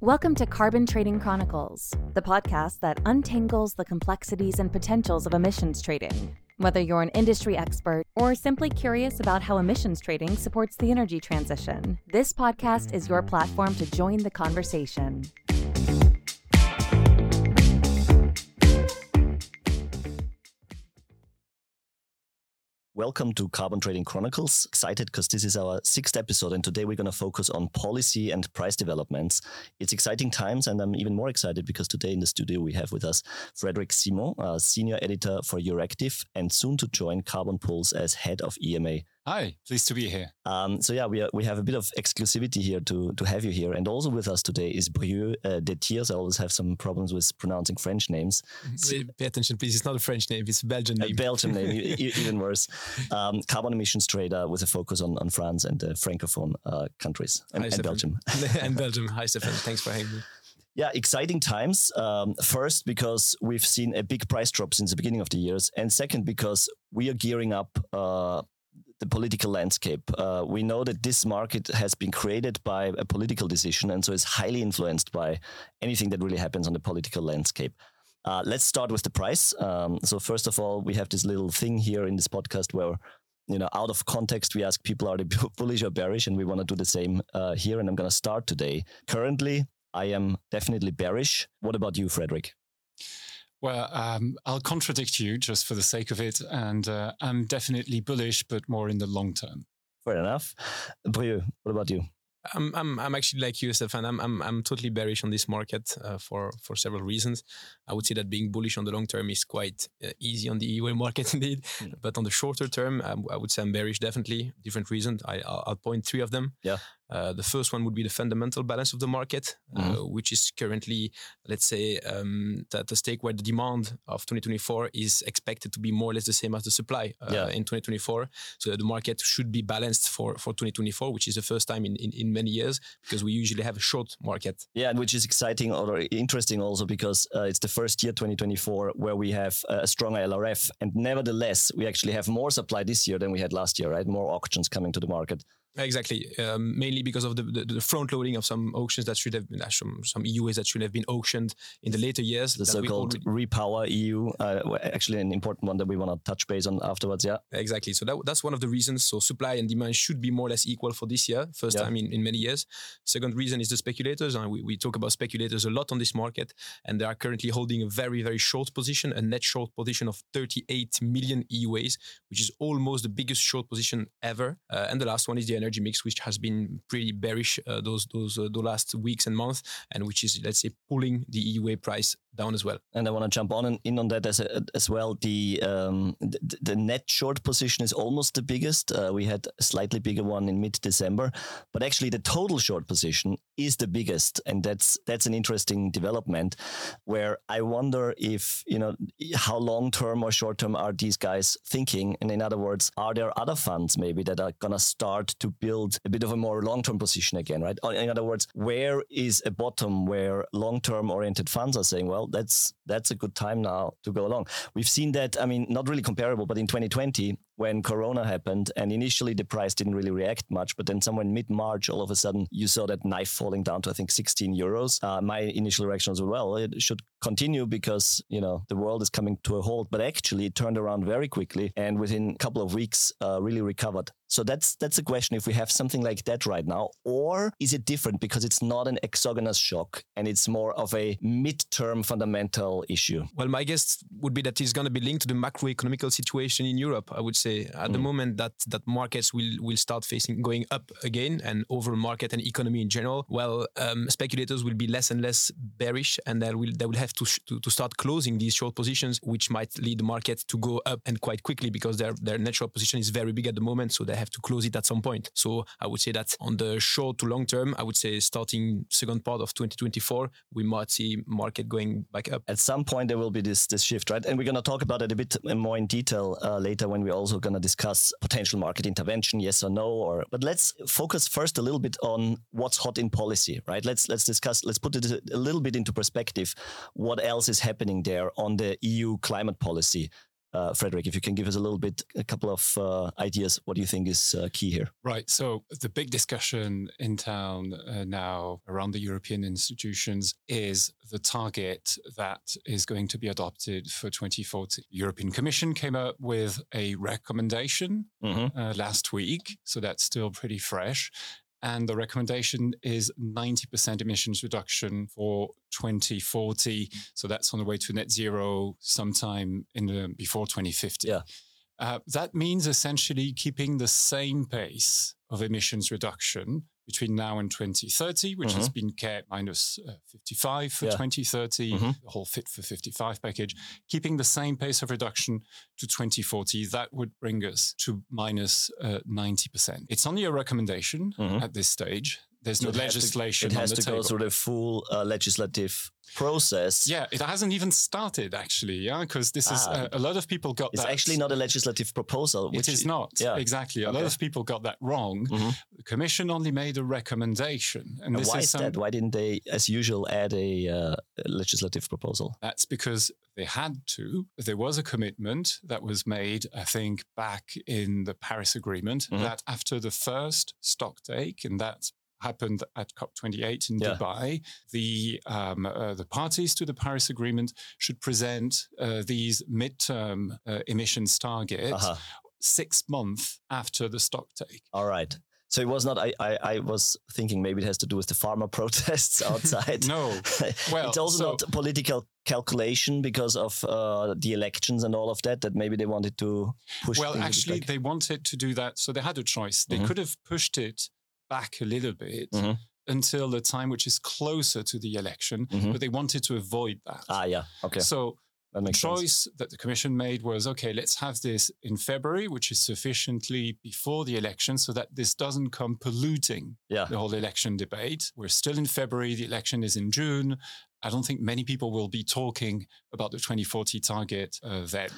Welcome to Carbon Trading Chronicles, the podcast that untangles the complexities and potentials of emissions trading. Whether you're an industry expert or simply curious about how emissions trading supports the energy transition, this podcast is your platform to join the conversation. Welcome to Carbon Trading Chronicles. Excited because this is our sixth episode, and today we're going to focus on policy and price developments. It's exciting times, and I'm even more excited because today in the studio we have with us Frédéric Simon, uh, senior editor for Euractiv, and soon to join Carbon Pulse as head of EMEA. Hi, pleased to be here. Um, so yeah, we, are, we have a bit of exclusivity here to, to have you here. And also with us today is Brieuc uh, de Thier. I always have some problems with pronouncing French names. Pay attention, please. It's not a French name. It's a Belgian name. A Belgian name, even worse. Um, carbon emissions trader with a focus on, on France and the Francophone uh, countries and, Hi, and Belgium. and Belgium. Hi, Stefan. Thanks for having me. Yeah, exciting times. Um, first, because we've seen a big price drop since the beginning of the years, and second, because we are gearing up uh, the political landscape. Uh, we know that this market has been created by a political decision and so is highly influenced by anything that really happens on the political landscape. Uh, let's start with the price. Um, so first of all, we have this little thing here in this podcast where, you know, out of context, we ask people are they bullish or bearish, and we want to do the same uh, here. And I'm going to start today. Currently, I am definitely bearish. What about you, Frédéric? Well, um, I'll contradict you just for the sake of it, and uh, I'm definitely bullish, but more in the long term. Fair enough. Brieuc, what about you? I'm, I'm, I'm actually like you, Stefan. I'm, I'm, I'm totally bearish on this market uh, for, for several reasons. I would say that being bullish on the long term is quite uh, easy on the EUA market indeed. Mm. But on the shorter term, I, I would say I'm bearish definitely. Different reasons. I, I'll, I'll point three of them. Yeah. Uh, the first one would be the fundamental balance of the market, uh, mm-hmm. which is currently, let's say, um, at the stake where the demand of 2024 is expected to be more or less the same as the supply uh, yeah. in 2024. So the market should be balanced for, for 2024, which is the first time in, in, in many years because we usually have a short market. Yeah, which is exciting or interesting also because uh, it's the first year 2024 where we have a stronger LRF, and nevertheless we actually have more supply this year than we had last year, right? More auctions coming to the market. Exactly, um, mainly because of the, the, the, front loading of some auctions that should have been uh, some, some EUAs that should have been auctioned in the later years. The so-called Repower EU, uh, actually an important one that we want to touch base on afterwards. Yeah, exactly. So that, that's one of the reasons. So supply and demand should be more or less equal for this year, first yeah. time in, in many years. Second reason is the speculators, and we, we talk about speculators a lot on this market, and they are currently holding a very very short position, a net short position of 38 million EUAs, which is almost the biggest short position ever. Uh, and the last one is the energy energy mix, which has been pretty bearish uh, those those uh, the last weeks and months, and which is let's say pulling the EUA price down as well. And I want to jump on and in on that as a, as well. The, um, the, the net short position is almost the biggest. Uh, we had a slightly bigger one in mid December, but actually the total short position is the biggest, and that's that's an interesting development. Where I wonder if you know how long term or short term are these guys thinking, and in other words, are there other funds maybe that are gonna start to build a bit of a more long term position again, right? In other words, where is a bottom where long term oriented funds are saying, well, that's that's a good time now to go along. We've seen that. I mean, not really comparable, but in 2020 when Corona happened, and initially the price didn't really react much, but then somewhere in mid March, all of a sudden you saw that knife falling down to I think 16 euros. Uh, my initial reaction was, well, it should continue because you know the world is coming to a halt, but actually it turned around very quickly, and within a couple of weeks, uh, really recovered. So that's that's a question if we have something like that right now, or is it different because it's not an exogenous shock and it's more of a mid-term fundamental issue? Well, my guess would be that it's going to be linked to the macroeconomical situation in Europe. I would say say at mm. the moment that that markets will will start facing going up again and overall market and economy in general well um, speculators will be less and less bearish and they will they will have to, to, to start closing these short positions which might lead the market to go up and quite quickly because their their natural position is very big at the moment so they have to close it at some point. So i would say that on the short to long term i would say starting second part of 2024 we might see market going back up. At some point there will be this this shift right? And we're going to talk about it a bit more in detail uh, later when we also going to discuss potential market intervention, yes or no. Or but let's focus first a little bit on what's hot in policy, right? Let's let's discuss. Let's put it a little bit into perspective. What else is happening there on the EU climate policy? Uh, Frédéric, if you can give us a little bit, a couple of uh, ideas, what do you think is uh, key here? Right. So the big discussion in town uh, now around the European institutions is the target that is going to be adopted for 2040. The European Commission came up with a recommendation Mm-hmm. last week, so that's still pretty fresh. And the recommendation is 90% emissions reduction for 2040. So that's on the way to net zero sometime in the, before 2050. Yeah. Uh, that means essentially keeping the same pace of emissions reduction between now and 2030, which has been kept minus, uh, 55 for Yeah. 2030, Mhm. the whole Fit for 55 package, keeping the same pace of reduction to 2040, that would bring us to minus uh, 90%. It's only a recommendation Mhm. at this stage. There's no It has to- It has on the to table. go through the full uh, legislative process. yeah, it hasn't even started actually. Yeah, because this is Ah. uh, a lot of people got It's that. actually not a legislative proposal. It which is not yeah. exactly. A lot of people got that wrong. Mhm. The Commission only made a recommendation, and And this why is is some- that? Why didn't they, as usual, add a uh, legislative proposal? That's because they had to. There was a commitment that was made, I think, back in the Paris Agreement Mhm. that after the first stock take, and that happened at COP28 in Yeah. Dubai, the um, uh, the parties to the Paris Agreement should present uh, these midterm uh, emissions targets Uh-huh. six months after the stock take. All right. So it was not. I, I I was thinking maybe it has to do with the farmer protests outside. No. Well, it's also so- not political calculation because of uh, the elections and all of that. That maybe they wanted to push. Well, things a bit actually, they wanted to do that, so they had a choice. They Mhm. could have pushed it back a little bit Mhm. until the time which is closer to the election, Mhm. but they wanted to avoid that. ah yeah okay So the makes sense. choice that the commission made was okay, let's have this in February, which is sufficiently before the election so that this doesn't come polluting Yeah. the whole election debate. We're still in February, the election is in June. I don't think many people will be talking about the 2040 target uh, then.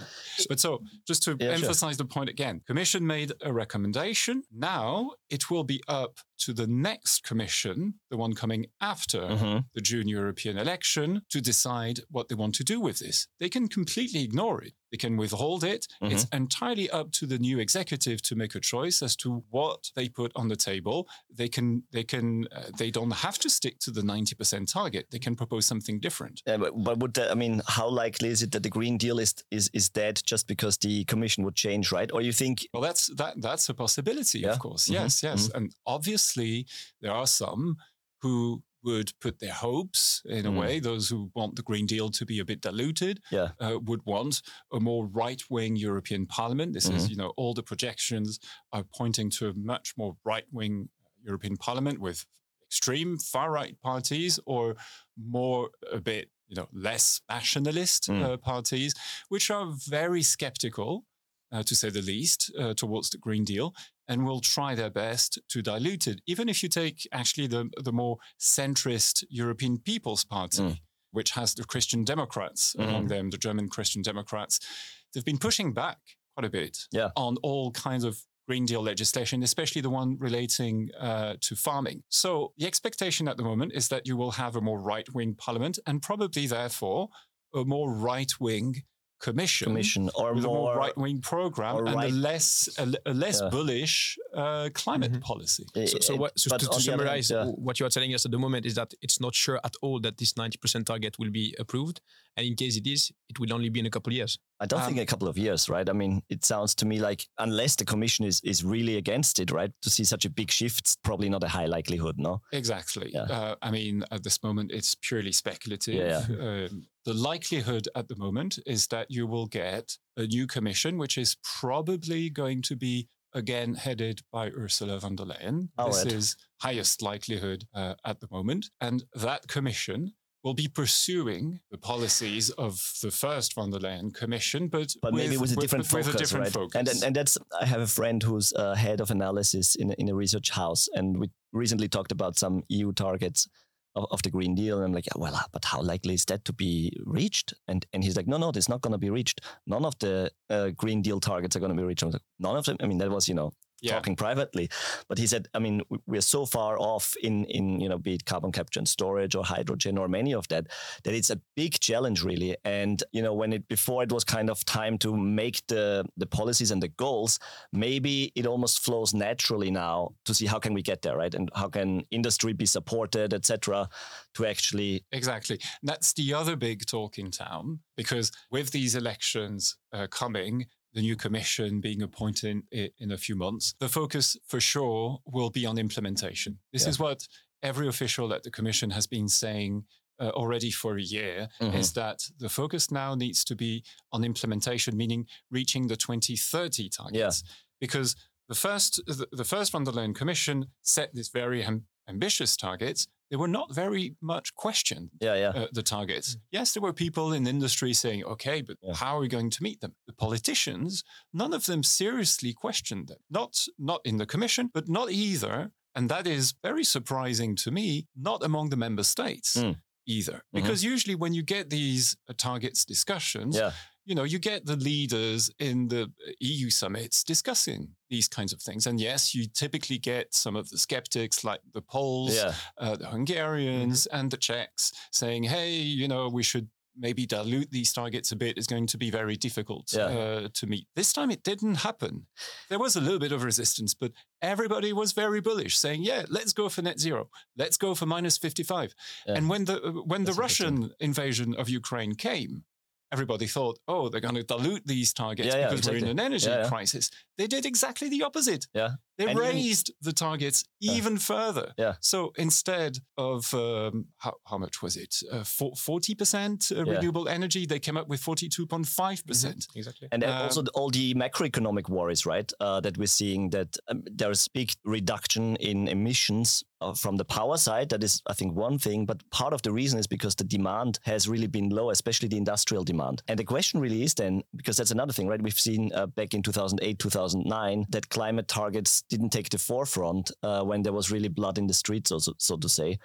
But so, just to Yeah, sure. emphasize the point again, Commission made a recommendation. Now it will be up to the next Commission, the one coming after Mhm. the June European election, to decide what they want to do with this. They can completely ignore it. They can withhold it. It's entirely up to the new executive to make a choice as to what they put on the table. They can, they can, uh, they don't have to stick to the 90% target. They can propose something different. Yeah, but, but would that, I mean, how likely is it that the Green Deal is is is dead just because the Commission would change, right? Or you think? Well, that's that that's a possibility, Yeah. of course. Mhm. Yes, yes, and obviously there are some who would put their hopes in a Mm. way. Those who want the Green Deal to be a bit diluted, Yeah. uh, would want a more right-wing European Parliament. This is, Mhm. you know, all the projections are pointing to a much more right-wing European Parliament with extreme far-right parties or more a bit, you know, less nationalist Mm. uh, parties, which are very skeptical uh, to say the least, uh, towards the Green Deal, and will try their best to dilute it. Even if you take actually the, the more centrist European People's Party, Mm. which has the Christian Democrats Mhm. among them, the German Christian Democrats, they've been pushing back quite a bit Yeah. on all kinds of Green Deal legislation, especially the one relating uh, to farming. So the expectation at the moment is that you will have a more right wing parliament and probably, therefore, a more right wing commission, Commission or with a more more right wing program and right- a less a, a less Yeah. bullish uh, climate Mhm. policy. So, so, Eh, what, so to, to the other hand, summarize, yeah. what you are telling us at the moment is that it's not sure at all that this 90% target will be approved. And in case it is, it will only be in a couple of years. I don't Um, think a couple of years, right? I mean, it sounds to me like unless the commission is, is really against it, right? To see such a big shift, it's probably not a high likelihood, no? Exactly. Yeah. Uh, I mean, at this moment, it's purely speculative. Yeah, Um, the likelihood at the moment is that you will get a new commission, which is probably going to be again headed by Ursula von der Leyen. All this is highest likelihood uh, at the moment. And that commission will be pursuing the policies of the first von der Leyen commission, but, But maybe with a different with focus, a different right? focus. And, and and that's I have a friend who's uh, head of analysis in in a research house, and we recently talked about some EU targets of, of the Green Deal, and I'm like, yeah, well, but how likely is that to be reached? And and he's like, no, no, it's not going to be reached. None of the uh, Green Deal targets are going to be reached. Like, None of them. I mean, that was you know yeah. talking privately. But he said, I mean, we're so far off in in you know, be it carbon capture and storage or hydrogen or many of that, that it's a big challenge really. And you know, when it before it was kind of time to make the the policies and the goals, maybe it almost flows naturally now to see how can we get there, right? And how can industry be supported, etc., to actually exactly. That's the other big talking town because with these elections uh, coming, the new commission being appointed in, in, a few months, the focus for sure will be on implementation. This yeah. is what every official at the commission has been saying uh, already for a year mm-hmm. is that the focus now needs to be on implementation, meaning reaching the 2030 targets. Yeah. Because the first, the, the, first von der Leyen Commission set this very am- ambitious targets, they were not very much questioned. Yeah, yeah. Uh, the targets. Mm. Yes, there were people in industry saying, "Okay, but yeah. how are we going to meet them?" The politicians, none of them seriously questioned them. Not not in the commission, but not either. And that is very surprising to me. Not among the member states. Mm. Either. Mm-hmm. Because mm-hmm. usually when you get these uh, targets discussions, yeah you know, you get the leaders in the EU summits discussing these kinds of things. And yes, you typically get some of the skeptics like the Poles, yeah. uh, the Hungarians, mm-hmm. and the Czechs saying, hey, you know, we should maybe dilute these targets a bit is going to be very difficult yeah. uh, to meet. This time it didn't happen. There was a little bit of resistance, but everybody was very bullish, saying, "Yeah, let's go for net zero. Let's go for minus 55." Yeah. And when the when That's the Russian invasion of Ukraine came, everybody thought, oh, they're going to dilute these targets yeah, because exactly. we're in an energy crisis. They did exactly the opposite. Yeah. They and raised the targets even further. Yeah. So instead of um, how, how, much was it? Uh, forty percent uh, renewable energy. They came up with forty-two point five percent. Mm-hmm. Exactly. And um, also all the macroeconomic worries, right? Uh, that we're seeing that um, there's big reduction in emissions uh, from the power side. That is, I think, one thing. But part of the reason is because the demand has really been low, especially the industrial demand. And the question really is then, because that's another thing, right? We've seen uh, back in 2008, 2009, that climate targets didn't take the forefront uh, when there was really blood in the streets, so, so to say.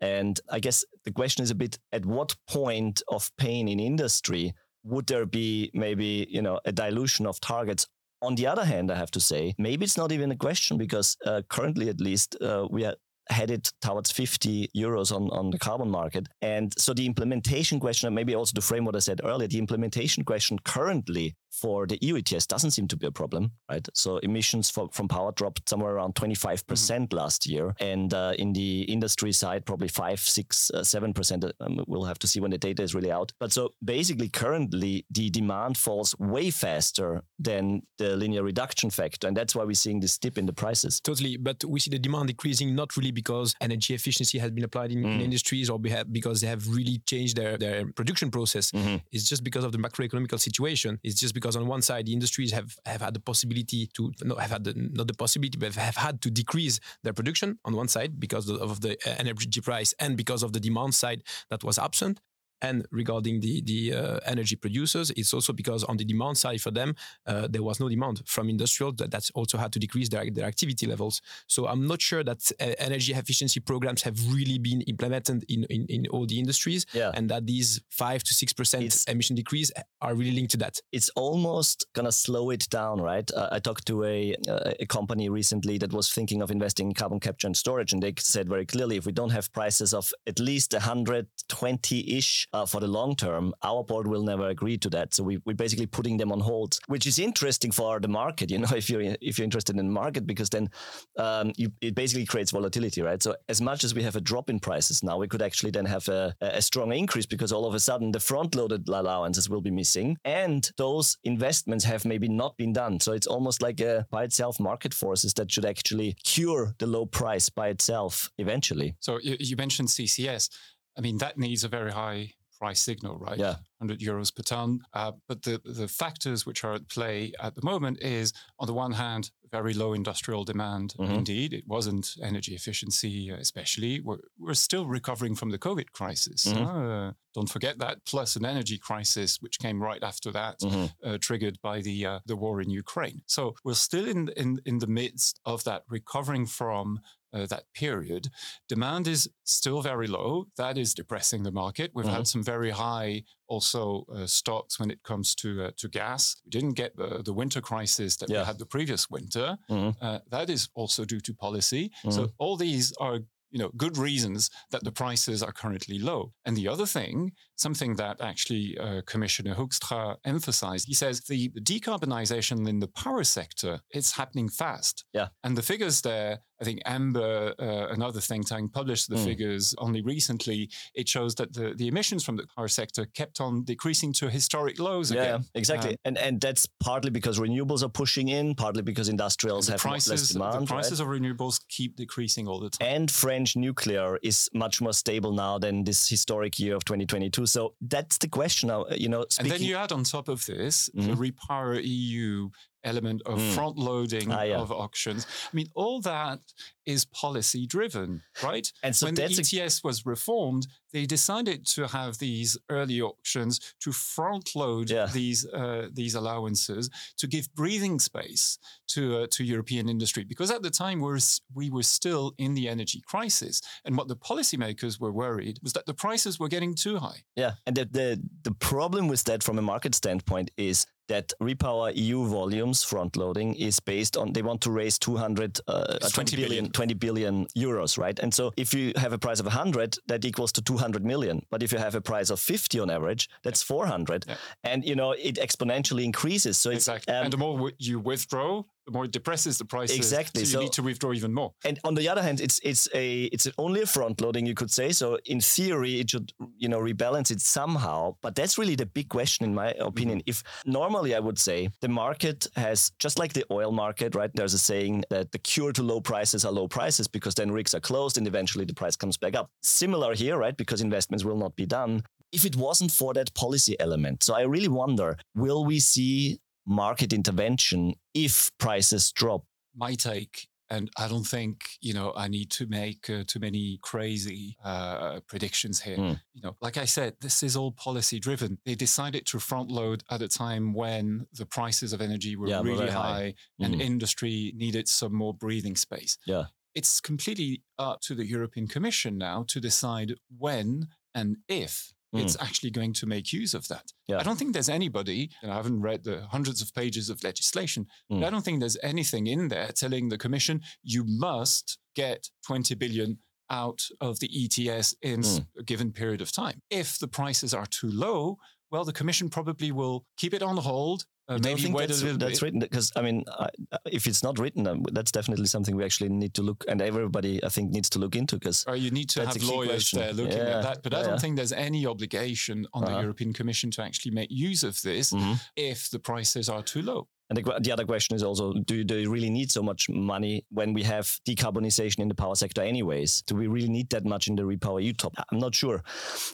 And I guess the question is a bit at what point of pain in industry would there be maybe you know a dilution of targets on the other hand, I have to say, maybe it's not even a question because uh, currently, at least, uh, we are headed towards 50 euros on, on the carbon market. And so the implementation question, and maybe also to frame what I said earlier, the implementation question currently for the EU ETS doesn't seem to be a problem, right? So emissions for, from power dropped somewhere around 25% mm hmm last year. And uh, in the industry side, probably 5, 6, uh, 7%. Um, we'll have to see when the data is really out. But so basically, currently, the demand falls way faster than the linear reduction factor. And that's why we're seeing this dip in the prices. Totally. But we see the demand decreasing not really because energy efficiency has been applied in, mm. in industries or because they have really changed their, their production process. Mm-hmm. It's just because of the macroeconomical situation. It's just because on one side the industries have, have had the possibility to not have had the, not the possibility but have had to decrease their production on one side because of the energy price and because of the demand side that was absent and regarding the the uh, energy producers, it's also because on the demand side for them, uh, there was no demand from industrial that that's also had to decrease their, their activity levels. So I'm not sure that uh, energy efficiency programs have really been implemented in, in, in all the industries yeah. and that these five to six percent emission decrease are really linked to that. It's almost gonna slow it down, right? Uh, I talked to a, uh, a company recently that was thinking of investing in carbon capture and storage, and they said very clearly, if we don't have prices of at least 120 ish uh, for the long term, our board will never agree to that. So we, we're basically putting them on hold, which is interesting for the market. You know, if you're if you're interested in the market, because then um, you, it basically creates volatility, right? So as much as we have a drop in prices now, we could actually then have a, a strong increase because all of a sudden the front-loaded allowances will be missing, and those investments have maybe not been done. So it's almost like a by itself market forces that should actually cure the low price by itself eventually. So you, you mentioned CCS. I mean, that needs a very high price signal, right? Yeah. 100 euros per ton. Uh, but the, the factors which are at play at the moment is, on the one hand, very low industrial demand. Mm-hmm. Indeed, it wasn't energy efficiency, especially. We're, we're still recovering from the COVID crisis. Mm-hmm. Uh, don't forget that. Plus an energy crisis, which came right after that, mm-hmm. uh, triggered by the uh, the war in Ukraine. So we're still in in in the midst of that recovering from uh, that period. Demand is still very low. That is depressing the market. We've Mhm. had some very high also uh, stocks when it comes to uh, to gas. We didn't get the, the winter crisis that Yeah. we had the previous winter. Mhm. Uh, that is also due to policy. Mhm. So all these are you know good reasons that the prices are currently low. And the other thing, something that actually uh, Commissioner Hoekstra emphasized, he says the, the decarbonization in the power sector is happening fast. Yeah. And the figures there, I think Ember, uh, another think tank, published the Mm. figures only recently. It shows that the, the emissions from the power sector kept on decreasing to historic lows Yeah, again. exactly. Um, and and that's partly because renewables are pushing in, partly because industrials have prices, less demand. the right? prices of renewables keep decreasing all the time. and French nuclear is much more stable now than this historic year of 2022. So that's the question now. You know, And then you add on top of this the Mhm. Repower EU element of Mm. front loading Ah, yeah. of auctions. I mean, all that is policy driven, right? and so when the that's a, ETS was reformed, they decided to have these early auctions to front load Yeah. these uh, these allowances to give breathing space to uh, to European industry because at the time we were, we were still in the energy crisis, and what the policymakers were worried was that the prices were getting too high. yeah, and the, the the problem with that from a market standpoint is that Repower EU volumes front loading is based on they want to raise 200 uh, 20 20 billion billion. 20 billion euros right and so if you have a price of 100 that equals to 200 million but if you have a price of 50 on average that's 400 Yeah. and you know it exponentially increases so it's Exactly. um, and the more you withdraw, the more it depresses the prices. Exactly. So you So- need to withdraw even more. and on the other hand, it's it's a it's only a front loading, you could say. So in theory, it should you know rebalance it somehow. But that's really the big question, in my opinion. Mm-hmm. If normally I would say the market has just like the oil market, right? There's a saying that the cure to low prices are low prices because then rigs are closed and eventually the price comes back up. Similar here, right? Because investments will not be done if it wasn't for that policy element. So I really wonder, will we see market intervention if prices drop? My take, and I don't think you know I need to make uh, too many crazy uh, predictions here. Mm. You know, like I said, this is all policy driven. They decided to front load at a time when the prices of energy were Yeah, really high. high, and Mhm. industry needed some more breathing space. Yeah. It's completely up to the European Commission now to decide when and if Mm. it's actually going to make use of that. Yeah. I don't think there's anybody, and I haven't read the hundreds of pages of legislation, Mm. but I don't think there's anything in there telling the Commission you must get 20 billion out of the ETS in Mm. a given period of time. If the prices are too low, well, the Commission probably will keep it on hold. Uh, don't maybe think that's, that's written because I mean, I, if it's not written, um, that's definitely something we actually need to look, and everybody I think needs to look into because Or you need to have lawyers question. there looking Yeah, at that. But I don't think there's any obligation on the Uh-huh. European Commission to actually make use of this Mhm. if the prices are too low. And the, the other question is also, do, do you really need so much money when we have decarbonization in the power sector anyways? Do we really need that much in the Repower EU top? I'm not sure.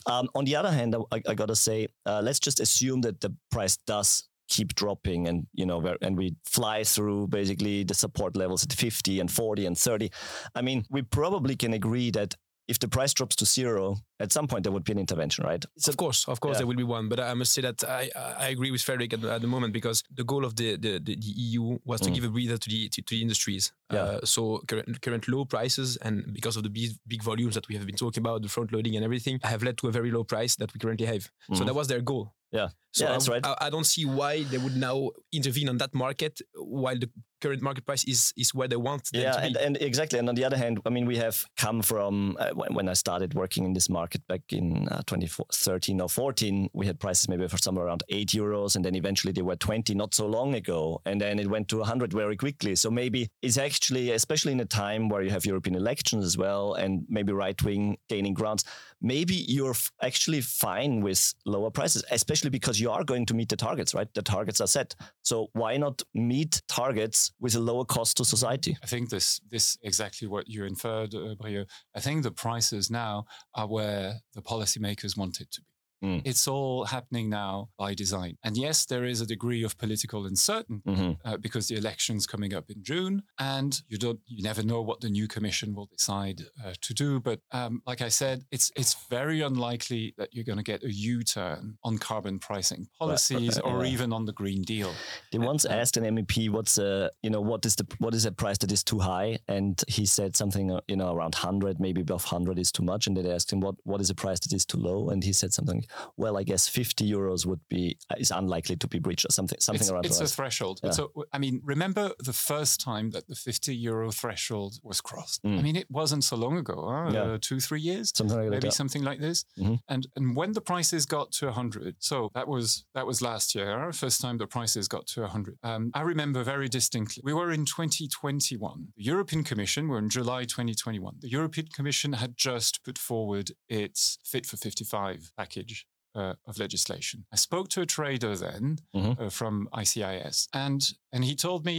Um, on the other hand, I, I gotta say, uh, let's just assume that the price does keep dropping and, you know, and we fly through basically the support levels at 50 and 40 and 30. I mean, we probably can agree that if the price drops to zero, at some point there would be an intervention, right? So of course, of course, yeah. there will be one. But I must say that I, I agree with Frédéric at, the- at the moment because the goal of the, the, the, the EU was to Mm. give a breather to the to, to the industries. Yeah. Uh, so current, current low prices and because of the big, big volumes that we have been talking about, the front loading and everything, have led to a very low price that we currently have. So Mhm. that was their goal. Yeah. So Yeah, I, that's right. I, I don't see why they would now intervene on that market while the current market price is is where they want them yeah to be. and, and exactly and on the other hand i mean we have come from uh, when, when i started working in this market back in uh, 2013 or 14 we had prices maybe for somewhere around 8 euros and then eventually they were 20 not so long ago and then it went to 100 very quickly so maybe it's actually especially in a time where you have european elections as well and maybe right wing gaining grounds maybe you're f- actually fine with lower prices especially because you are going to meet the targets right the targets are set so why not meet targets with a lower cost to society I think this this exactly what you inferred, uh, Brieuc. I think the prices now are where the policymakers want it to be. Mm. It's all happening now by design. And yes, there is a degree of political uncertainty Mhm. uh, because the election's coming up in June, and you don't, you never know what the new commission will decide uh, to do. But um, like I said, it's it's very unlikely that you're going to get a U-turn on carbon pricing policies or yeah. even on the Green Deal. They once Uh, asked an MEP, "What's a you know what is the what is a price that is too high?" And he said something uh, you know around hundred, maybe above hundred is too much. And they asked him, "What what is a price that is too low?" And he said something, "Well, I guess fifty euros would be is unlikely to be breached or something something it's, around it's a those." threshold. Yeah. So, I mean, remember the first time that the 50 euro threshold was crossed? I Mm. mean, it wasn't so long ago, huh? Yeah. uh, two, three years, something like maybe that. something like this. Mhm. And and when the prices got to 100, so that was that was last year, first time the prices got to 100. Um, I remember very distinctly. We were in 2021. The European Commission, we're in July 2021. The European Commission had just put forward its Fit for 55 package uh, of legislation. I spoke to a trader then Mhm. uh, from ICIS, and and he told me,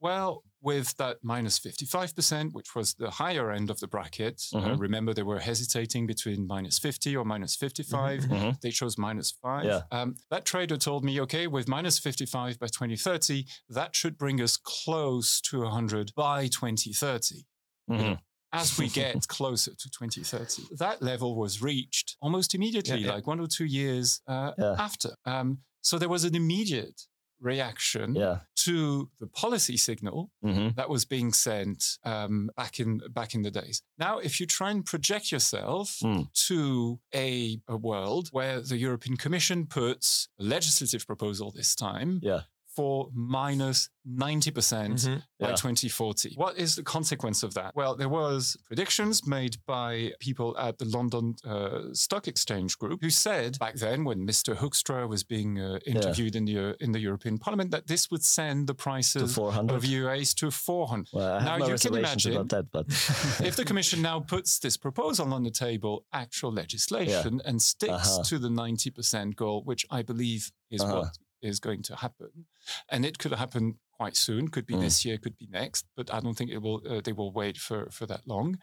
well, with that minus 55%, which was the higher end of the bracket, uh, Mhm. remember they were hesitating between minus 50 or minus 55. Mhm. They chose minus five. Yeah. Um, that trader told me, okay, with minus 55 by 2030, that should bring us close to 100 by 2030 Mhm. As we get closer to 2030. That level was reached almost immediately, Yeah, yeah. like one or two years uh, Yeah. after. Um, so there was an immediate reaction to the policy signal hmm that was being sent um, back in back in the days. Now, if you try and project yourself Mm. to a, a world where the European Commission puts a legislative proposal this time Yeah. For minus 90% Mhm. by Yeah. 2040. What is the consequence of that? Well, there was predictions made by people at the London uh, Stock Exchange Group who said back then, when Mr. Hoekstra was being uh, interviewed in the uh, in the European Parliament, that this would send the prices of. UAs to 400. Well, Now my you can imagine that, but if the Commission now puts this proposal on the table, actual legislation, and sticks Uh-huh. to the 90% goal, which I believe is Uh-huh. what is going to happen, and it could happen quite soon, could be Mm. this year, could be next, but I don't think it will. Uh, they will wait for for that long.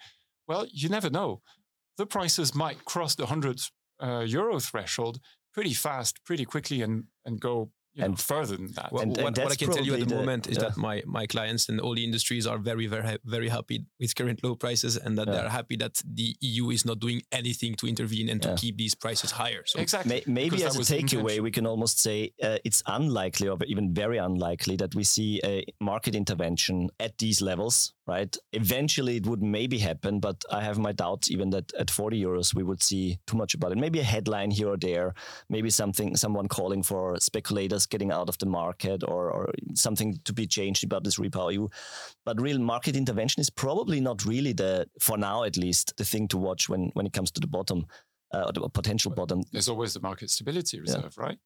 Well, you never know. The prices might cross the 100 uh, euro threshold pretty fast, pretty quickly, and and go you know, And- further than that. Well, And- and what, what I can tell you at the the- moment is yeah. that my, my clients and all the industries are very, very, very happy with current low prices and that Yeah. they're happy that the EU is not doing anything to intervene and to keep these prices higher. So exactly. May- maybe as a takeaway, we can almost say uh, it's unlikely or even very unlikely that we see a market intervention at these levels, right? Eventually it would maybe happen, but I have my doubts even that at 40 euros we would see too much about it. Maybe a headline here or there, maybe something, someone calling for speculators getting out of the market or, or something to be changed about this repower EU. But real market intervention is probably not really the, for now at least, the thing to watch when, when it comes to the bottom. Uh, or the potential bottom. There's always the market stability reserve, right?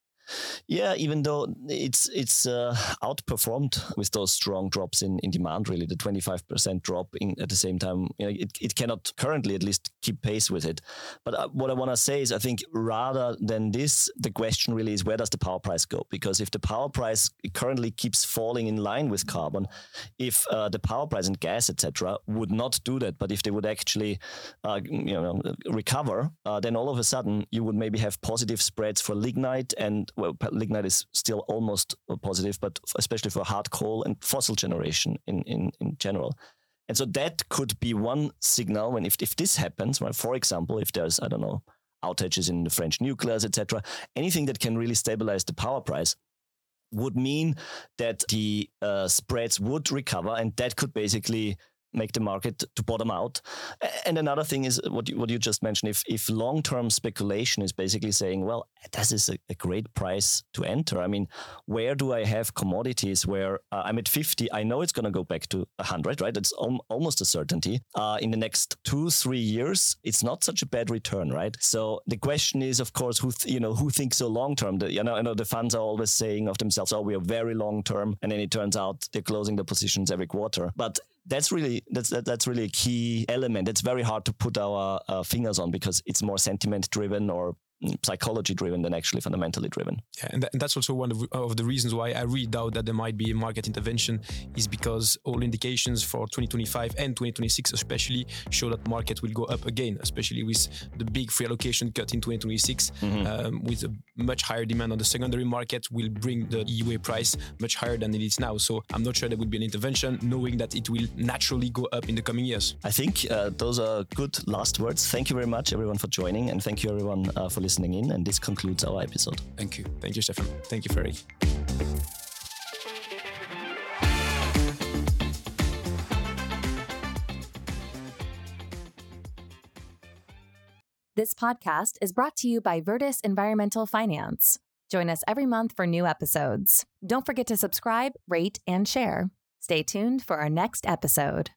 Yeah, even though it's it's uh, outperformed with those strong drops in, in demand, really the twenty five percent drop in at the same time, you know, it, it cannot currently at least keep pace with it. But uh, what I want to say is, I think rather than this, the question really is where does the power price go? Because if the power price currently keeps falling in line with carbon, if uh, the power price and gas etc. would not do that, but if they would actually uh, you know recover, uh, then all of a sudden you would maybe have positive spreads for lignite and well, lignite is still almost uh, positive, but especially for hard coal and fossil generation in, in, in general. And so that could be one signal when if, if this happens, well, for example, if there's, I don't know, outages in the French nuclears, etc., anything that can really stabilize the power price would mean that the uh, spreads would recover, and that could basically make the market to bottom out. And another thing is what you, what you just mentioned. If if long term speculation is basically saying, well, this is a, a great price to enter. I mean, where do I have commodities where uh, I'm at 50? I know it's going to go back to 100, right? It's al- almost a certainty. Uh, in the next two three years, it's not such a bad return, right? So the question is, of course, who th- you know who thinks so long term? You know, I know the funds are always saying of themselves, oh, we are very long term, and then it turns out they're closing the positions every quarter, but that's really that's that, that's really a key element. It's very hard to put our uh, fingers on because it's more sentiment driven or psychology driven than actually fundamentally driven. Yeah, and, th- and that's also one of, of, the reasons why I really doubt that there might be a market intervention is because all indications for 2025 and 2026 especially show that market will go up again, especially with the big free allocation cut in 2026, mm-hmm. um, with a much higher demand on the secondary market will bring the EUA price much higher than it is now. So I'm not sure there would be an intervention, knowing that it will naturally go up in the coming years. I think uh, those are good last words. Thank you very much, everyone, for joining, and thank you, everyone, uh, for listening in. And this concludes our episode. Thank you. Thank you, Stefan. Thank you, Ferry. This podcast is brought to you by Vertis Environmental Finance. Join us every month for new episodes. Don't forget to subscribe, rate, and share. Stay tuned for our next episode.